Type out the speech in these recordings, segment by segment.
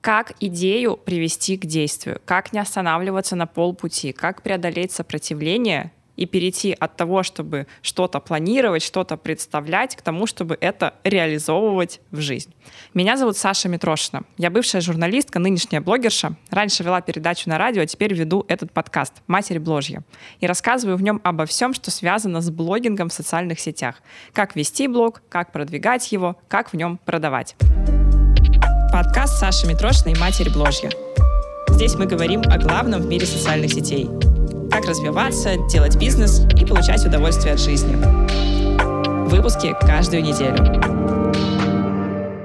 как идею привести к действию, как не останавливаться на полпути, как преодолеть сопротивление и перейти от того, чтобы что-то планировать, что-то представлять, к тому, чтобы это реализовывать в жизнь. Меня зовут Саша Митрошина. Я бывшая журналистка, нынешняя блогерша. Раньше вела передачу на радио, а теперь веду этот подкаст «Матерь Бложья». И рассказываю в нем обо всем, что связано с блогингом в социальных сетях. Как вести блог, как продвигать его, как в нем продавать. Подкаст Саши Митрошиной «Матерь Бложья». Здесь мы говорим о главном в мире социальных сетей – как развиваться, делать бизнес и получать удовольствие от жизни. Выпуски каждую неделю.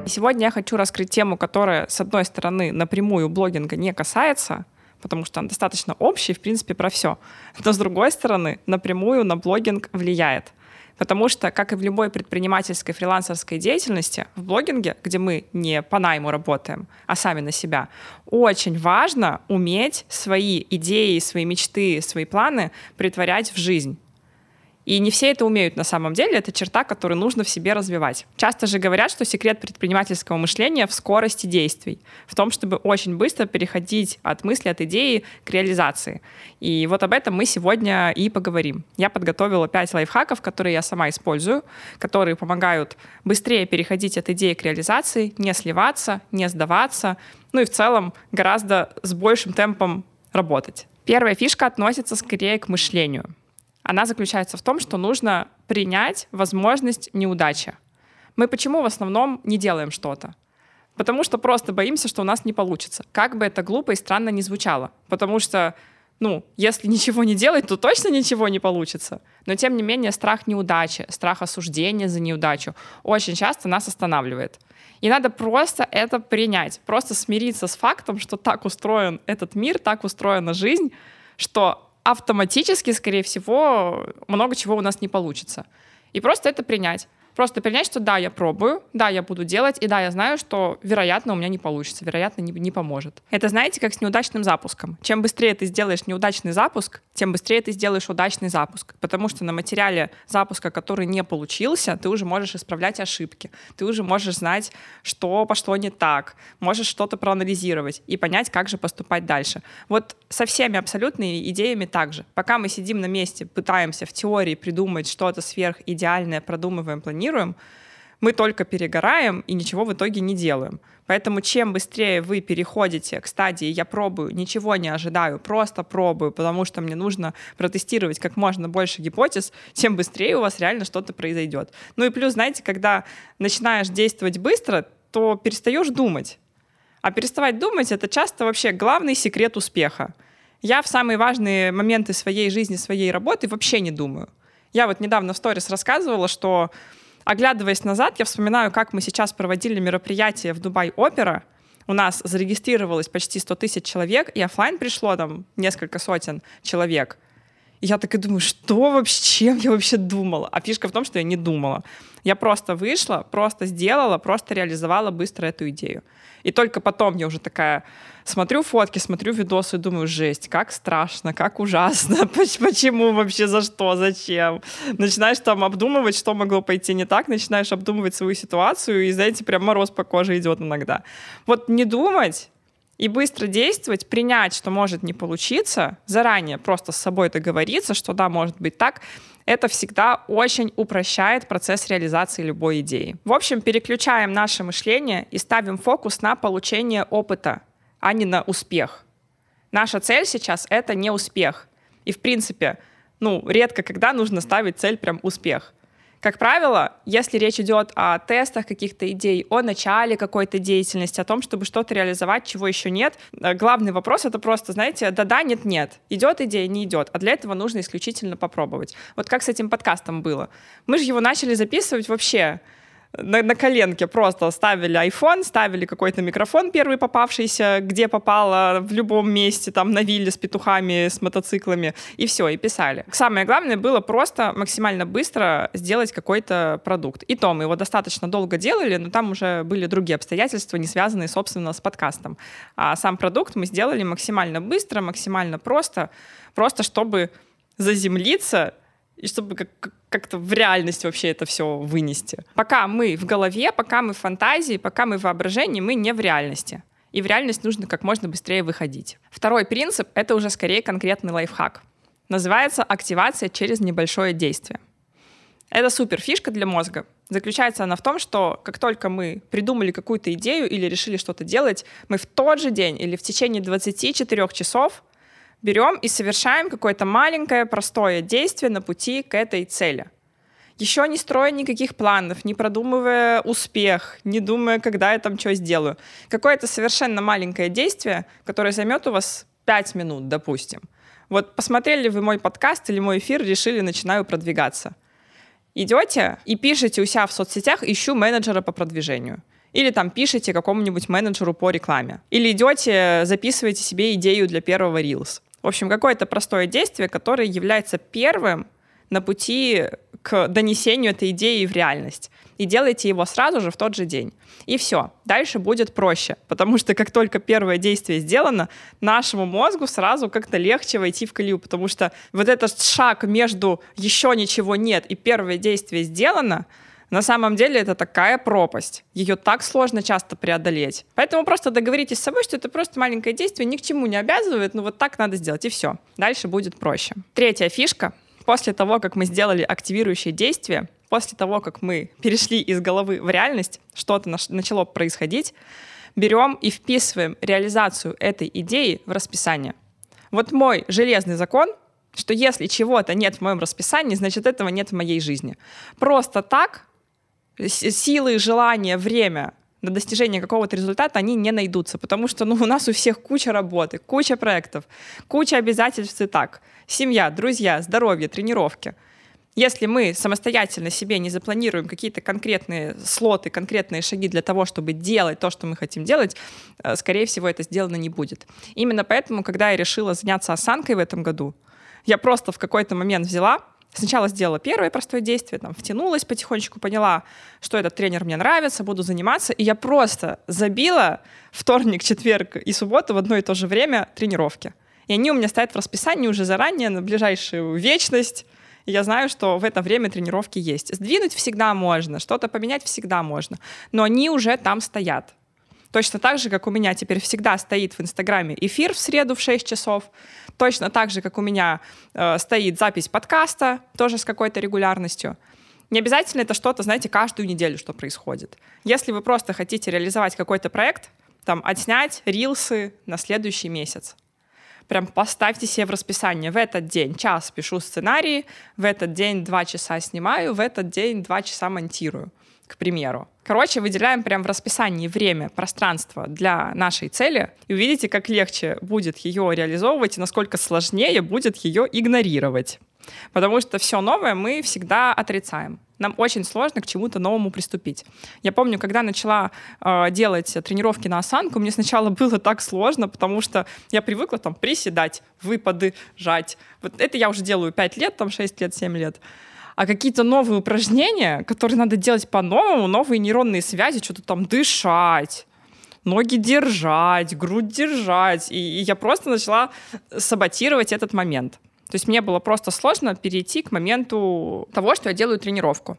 Сегодня я хочу раскрыть тему, которая, с одной стороны, напрямую блогинга не касается, потому что он достаточно общий, в принципе, про все. Но, с другой стороны, напрямую на блогинг влияет — Потому что, как и в любой предпринимательской фрилансерской деятельности, в блогинге, где мы не по найму работаем, а сами на себя, очень важно уметь свои идеи, свои мечты, свои планы притворять в жизнь. И не все это умеют на самом деле, это черта, которую нужно в себе развивать. Часто же говорят, что секрет предпринимательского мышления в скорости действий, в том, чтобы очень быстро переходить от мысли, от идеи к реализации. И вот об этом мы сегодня и поговорим. Я подготовила пять лайфхаков, которые я сама использую, которые помогают быстрее переходить от идеи к реализации, не сливаться, не сдаваться, ну и в целом гораздо с большим темпом работать. Первая фишка относится скорее к мышлению она заключается в том, что нужно принять возможность неудачи. Мы почему в основном не делаем что-то? Потому что просто боимся, что у нас не получится. Как бы это глупо и странно не звучало. Потому что, ну, если ничего не делать, то точно ничего не получится. Но тем не менее страх неудачи, страх осуждения за неудачу очень часто нас останавливает. И надо просто это принять, просто смириться с фактом, что так устроен этот мир, так устроена жизнь, что автоматически, скорее всего, много чего у нас не получится. И просто это принять. Просто принять, что да, я пробую, да, я буду делать, и да, я знаю, что, вероятно, у меня не получится, вероятно, не, не поможет. Это, знаете, как с неудачным запуском. Чем быстрее ты сделаешь неудачный запуск, тем быстрее ты сделаешь удачный запуск. Потому что на материале запуска, который не получился, ты уже можешь исправлять ошибки. Ты уже можешь знать, что пошло не так. Можешь что-то проанализировать и понять, как же поступать дальше. Вот со всеми абсолютными идеями также. Пока мы сидим на месте, пытаемся в теории придумать что-то сверхидеальное, продумываем, планируем, планируем, мы только перегораем и ничего в итоге не делаем. Поэтому чем быстрее вы переходите к стадии «я пробую, ничего не ожидаю, просто пробую, потому что мне нужно протестировать как можно больше гипотез», тем быстрее у вас реально что-то произойдет. Ну и плюс, знаете, когда начинаешь действовать быстро, то перестаешь думать. А переставать думать — это часто вообще главный секрет успеха. Я в самые важные моменты своей жизни, своей работы вообще не думаю. Я вот недавно в сторис рассказывала, что Оглядываясь назад, я вспоминаю, как мы сейчас проводили мероприятие в Дубай-Опера. У нас зарегистрировалось почти 100 тысяч человек, и офлайн пришло там несколько сотен человек. Я так и думаю, что вообще, чем я вообще думала? А фишка в том, что я не думала. Я просто вышла, просто сделала, просто реализовала быстро эту идею. И только потом я уже такая смотрю фотки, смотрю видосы и думаю, жесть, как страшно, как ужасно, почему вообще, за что, зачем. Начинаешь там обдумывать, что могло пойти не так, начинаешь обдумывать свою ситуацию, и, знаете, прям мороз по коже идет иногда. Вот не думать и быстро действовать, принять, что может не получиться, заранее просто с собой договориться, что да, может быть так, это всегда очень упрощает процесс реализации любой идеи. В общем, переключаем наше мышление и ставим фокус на получение опыта, а не на успех. Наша цель сейчас — это не успех. И, в принципе, ну, редко когда нужно ставить цель прям успех. Как правило, если речь идет о тестах каких-то идей, о начале какой-то деятельности, о том, чтобы что-то реализовать, чего еще нет, э, главный вопрос это просто, знаете, да-да, нет-нет. Идет идея, не идет. А для этого нужно исключительно попробовать. Вот как с этим подкастом было. Мы же его начали записывать вообще на, на коленке просто ставили iPhone, ставили какой-то микрофон первый попавшийся, где попало, в любом месте, там на вилле с петухами, с мотоциклами, и все, и писали. Самое главное было просто максимально быстро сделать какой-то продукт. И то мы его достаточно долго делали, но там уже были другие обстоятельства, не связанные, собственно, с подкастом. А сам продукт мы сделали максимально быстро, максимально просто, просто чтобы заземлиться и чтобы как, как-то в реальность вообще это все вынести. Пока мы в голове, пока мы в фантазии, пока мы в воображении, мы не в реальности. и в реальность нужно как можно быстрее выходить. Второй принцип — это уже скорее конкретный лайфхак. Называется активация через небольшое действие. Это супер фишка для мозга. Заключается она в том, что как только мы придумали какую-то идею или решили что-то делать, мы в тот же день или в течение 24 часов берем и совершаем какое-то маленькое простое действие на пути к этой цели. Еще не строя никаких планов, не продумывая успех, не думая, когда я там что сделаю. Какое-то совершенно маленькое действие, которое займет у вас 5 минут, допустим. Вот посмотрели вы мой подкаст или мой эфир, решили, начинаю продвигаться. Идете и пишете у себя в соцсетях «ищу менеджера по продвижению». Или там пишете какому-нибудь менеджеру по рекламе. Или идете, записываете себе идею для первого Reels. В общем, какое-то простое действие, которое является первым на пути к донесению этой идеи в реальность. И делайте его сразу же в тот же день. И все. Дальше будет проще. Потому что как только первое действие сделано, нашему мозгу сразу как-то легче войти в колею. Потому что вот этот шаг между еще ничего нет и первое действие сделано, на самом деле это такая пропасть. Ее так сложно часто преодолеть. Поэтому просто договоритесь с собой, что это просто маленькое действие, ни к чему не обязывает, но вот так надо сделать, и все. Дальше будет проще. Третья фишка после того, как мы сделали активирующее действие, после того, как мы перешли из головы в реальность, что-то начало происходить, берем и вписываем реализацию этой идеи в расписание. Вот мой железный закон, что если чего-то нет в моем расписании, значит этого нет в моей жизни. Просто так силы, желания, время на достижение какого-то результата, они не найдутся, потому что ну, у нас у всех куча работы, куча проектов, куча обязательств и так. Семья, друзья, здоровье, тренировки. Если мы самостоятельно себе не запланируем какие-то конкретные слоты, конкретные шаги для того, чтобы делать то, что мы хотим делать, э, скорее всего, это сделано не будет. Именно поэтому, когда я решила заняться осанкой в этом году, я просто в какой-то момент взяла, Сначала сделала первое простое действие, там, втянулась потихонечку, поняла, что этот тренер мне нравится, буду заниматься, и я просто забила вторник, четверг и субботу в одно и то же время тренировки. И они у меня стоят в расписании уже заранее на ближайшую вечность. И я знаю, что в это время тренировки есть. Сдвинуть всегда можно, что-то поменять всегда можно, но они уже там стоят. Точно так же, как у меня теперь всегда стоит в Инстаграме эфир в среду в 6 часов, Точно так же, как у меня э, стоит запись подкаста, тоже с какой-то регулярностью. Не обязательно это что-то, знаете, каждую неделю, что происходит. Если вы просто хотите реализовать какой-то проект, там, отснять рилсы на следующий месяц. Прям поставьте себе в расписание. В этот день час пишу сценарии, в этот день два часа снимаю, в этот день два часа монтирую к примеру. Короче, выделяем прям в расписании время, пространство для нашей цели, и увидите, как легче будет ее реализовывать и насколько сложнее будет ее игнорировать. Потому что все новое мы всегда отрицаем. Нам очень сложно к чему-то новому приступить. Я помню, когда начала э, делать тренировки на осанку, мне сначала было так сложно, потому что я привыкла там приседать, выпады, жать. Вот это я уже делаю 5 лет, там 6 лет, 7 лет а какие-то новые упражнения, которые надо делать по-новому, новые нейронные связи, что-то там дышать, ноги держать, грудь держать. И, и я просто начала саботировать этот момент. То есть мне было просто сложно перейти к моменту того, что я делаю тренировку.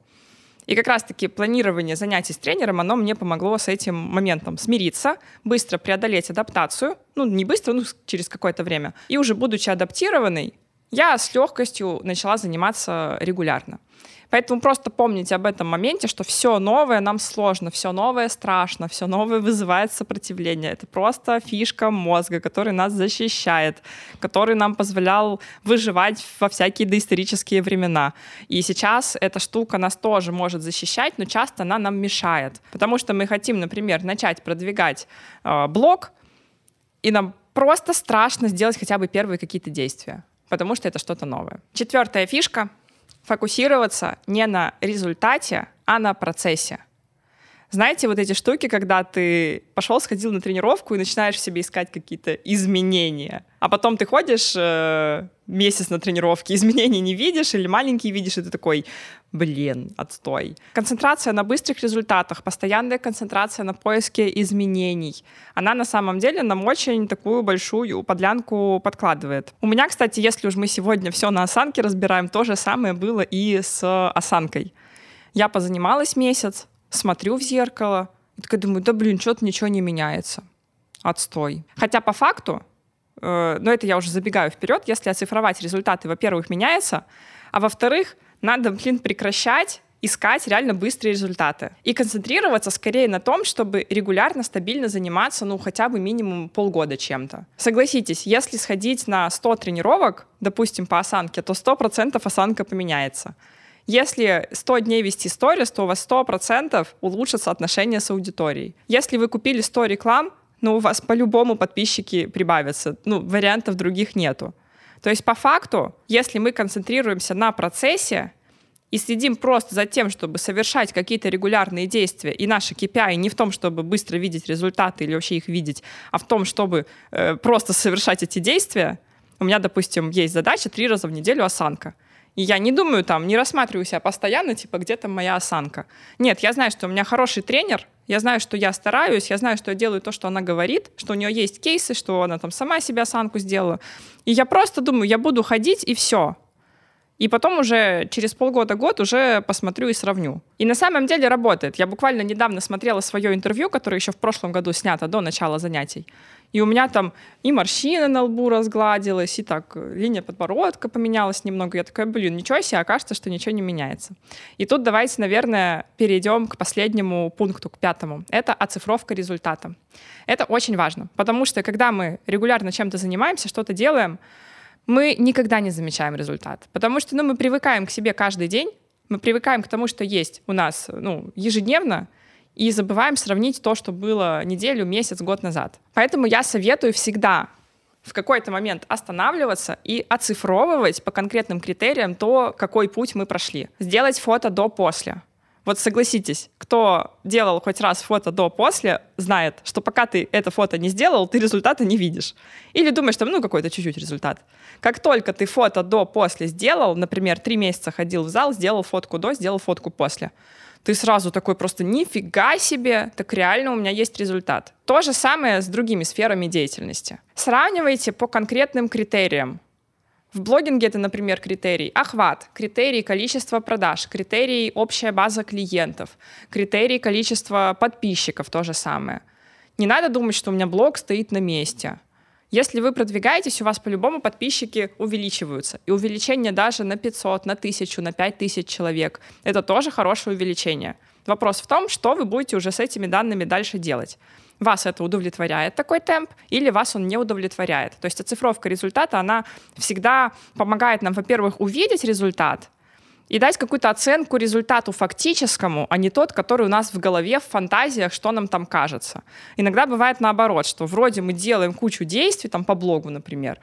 И как раз-таки планирование занятий с тренером, оно мне помогло с этим моментом смириться, быстро преодолеть адаптацию, ну, не быстро, ну, через какое-то время. И уже будучи адаптированной, я с легкостью начала заниматься регулярно. Поэтому просто помните об этом моменте, что все новое нам сложно, все новое страшно, все новое вызывает сопротивление. Это просто фишка мозга, который нас защищает, который нам позволял выживать во всякие доисторические времена. И сейчас эта штука нас тоже может защищать, но часто она нам мешает. Потому что мы хотим, например, начать продвигать э, блог, и нам просто страшно сделать хотя бы первые какие-то действия потому что это что-то новое. Четвертая фишка — фокусироваться не на результате, а на процессе. Знаете, вот эти штуки, когда ты пошел, сходил на тренировку и начинаешь в себе искать какие-то изменения, а потом ты ходишь э, месяц на тренировке, изменений не видишь или маленькие видишь, и ты такой, блин, отстой. Концентрация на быстрых результатах, постоянная концентрация на поиске изменений, она на самом деле нам очень такую большую подлянку подкладывает. У меня, кстати, если уж мы сегодня все на осанке разбираем, то же самое было и с осанкой. Я позанималась месяц, смотрю в зеркало и такая думаю, да блин, что-то ничего не меняется. отстой. Хотя по факту, э, но это я уже забегаю вперед, если оцифровать результаты, во-первых, меняется, а во-вторых, надо, блин, прекращать искать реально быстрые результаты и концентрироваться скорее на том, чтобы регулярно, стабильно заниматься, ну, хотя бы минимум полгода чем-то. Согласитесь, если сходить на 100 тренировок, допустим, по осанке, то 100% осанка поменяется. Если 100 дней вести сторис, то у вас 100% улучшатся отношения с аудиторией. Если вы купили 100 реклам, ну, у вас по-любому подписчики прибавятся. Ну, вариантов других нету. То есть по факту, если мы концентрируемся на процессе, и следим просто за тем, чтобы совершать какие-то регулярные действия, и наши KPI не в том, чтобы быстро видеть результаты или вообще их видеть, а в том, чтобы э, просто совершать эти действия, у меня, допустим, есть задача три раза в неделю осанка. И я не думаю там, не рассматриваю себя постоянно, типа, где там моя осанка. Нет, я знаю, что у меня хороший тренер, я знаю, что я стараюсь, я знаю, что я делаю то, что она говорит, что у нее есть кейсы, что она там сама себе осанку сделала. И я просто думаю, я буду ходить и все. И потом уже через полгода-год уже посмотрю и сравню. И на самом деле работает. Я буквально недавно смотрела свое интервью, которое еще в прошлом году снято до начала занятий. И у меня там и морщина на лбу разгладилась, и так э, линия подбородка поменялась немного. Я такая, блин, ничего себе, окажется, что ничего не меняется. И тут давайте, наверное, перейдем к последнему пункту, к пятому. Это оцифровка результата. Это очень важно, потому что когда мы регулярно чем-то занимаемся, что-то делаем, мы никогда не замечаем результат. Потому что ну, мы привыкаем к себе каждый день, мы привыкаем к тому, что есть у нас ну, ежедневно, и забываем сравнить то, что было неделю, месяц, год назад. Поэтому я советую всегда в какой-то момент останавливаться и оцифровывать по конкретным критериям то, какой путь мы прошли. Сделать фото до-после. Вот согласитесь, кто делал хоть раз фото до-после, знает, что пока ты это фото не сделал, ты результата не видишь. Или думаешь, там, ну, какой-то чуть-чуть результат. Как только ты фото до-после сделал, например, три месяца ходил в зал, сделал фотку до, сделал фотку после, ты сразу такой просто нифига себе, так реально у меня есть результат. То же самое с другими сферами деятельности. Сравнивайте по конкретным критериям. В блогинге это, например, критерий охват, критерий количество продаж, критерий общая база клиентов, критерий количество подписчиков, то же самое. Не надо думать, что у меня блог стоит на месте. Если вы продвигаетесь, у вас по-любому подписчики увеличиваются. И увеличение даже на 500, на 1000, на 5000 человек — это тоже хорошее увеличение. Вопрос в том, что вы будете уже с этими данными дальше делать вас это удовлетворяет такой темп, или вас он не удовлетворяет. То есть оцифровка результата, она всегда помогает нам, во-первых, увидеть результат, и дать какую-то оценку результату фактическому, а не тот, который у нас в голове, в фантазиях, что нам там кажется. Иногда бывает наоборот, что вроде мы делаем кучу действий, там по блогу, например,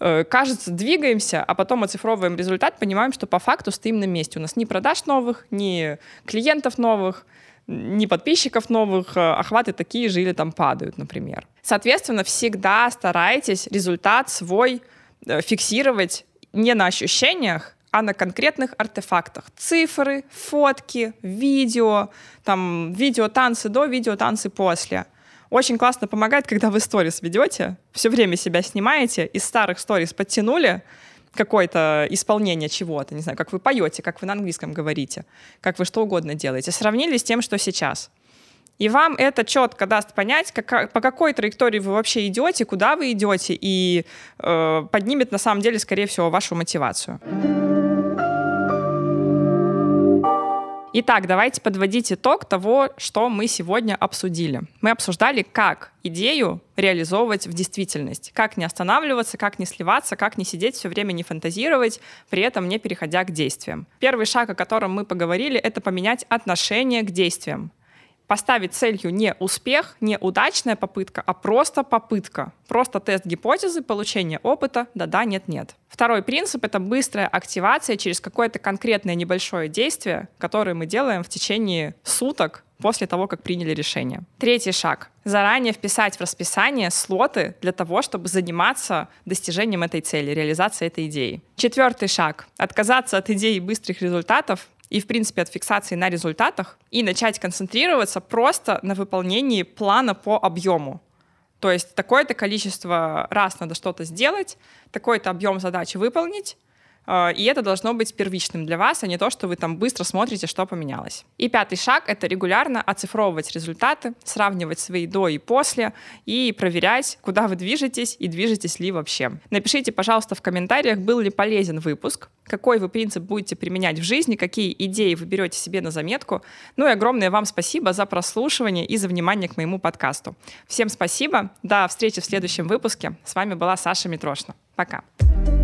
э, кажется, двигаемся, а потом оцифровываем результат, понимаем, что по факту стоим на месте. У нас ни продаж новых, ни клиентов новых, ни подписчиков новых, э, охваты такие же или там падают, например. Соответственно, всегда старайтесь результат свой э, фиксировать не на ощущениях, а на конкретных артефактах. Цифры, фотки, видео, там, видео танцы до, видео танцы после. Очень классно помогает, когда вы сторис ведете, все время себя снимаете, из старых сторис подтянули, какое-то исполнение чего-то, не знаю, как вы поете, как вы на английском говорите, как вы что угодно делаете, сравнили с тем, что сейчас. И вам это четко даст понять, как, по какой траектории вы вообще идете, куда вы идете, и э, поднимет на самом деле, скорее всего, вашу мотивацию. Итак, давайте подводить итог того, что мы сегодня обсудили. Мы обсуждали, как идею реализовывать в действительность, как не останавливаться, как не сливаться, как не сидеть все время, не фантазировать, при этом не переходя к действиям. Первый шаг, о котором мы поговорили, это поменять отношение к действиям поставить целью не успех, не удачная попытка, а просто попытка. Просто тест гипотезы, получение опыта, да-да, нет-нет. Второй принцип — это быстрая активация через какое-то конкретное небольшое действие, которое мы делаем в течение суток после того, как приняли решение. Третий шаг. Заранее вписать в расписание слоты для того, чтобы заниматься достижением этой цели, реализацией этой идеи. Четвертый шаг. Отказаться от идеи быстрых результатов и, в принципе, от фиксации на результатах и начать концентрироваться просто на выполнении плана по объему. То есть такое-то количество раз надо что-то сделать, такой-то объем задач выполнить, и это должно быть первичным для вас, а не то, что вы там быстро смотрите, что поменялось. И пятый шаг — это регулярно оцифровывать результаты, сравнивать свои до и после и проверять, куда вы движетесь и движетесь ли вообще. Напишите, пожалуйста, в комментариях, был ли полезен выпуск, какой вы принцип будете применять в жизни, какие идеи вы берете себе на заметку. Ну и огромное вам спасибо за прослушивание и за внимание к моему подкасту. Всем спасибо, до встречи в следующем выпуске. С вами была Саша Митрошна. Пока. Пока.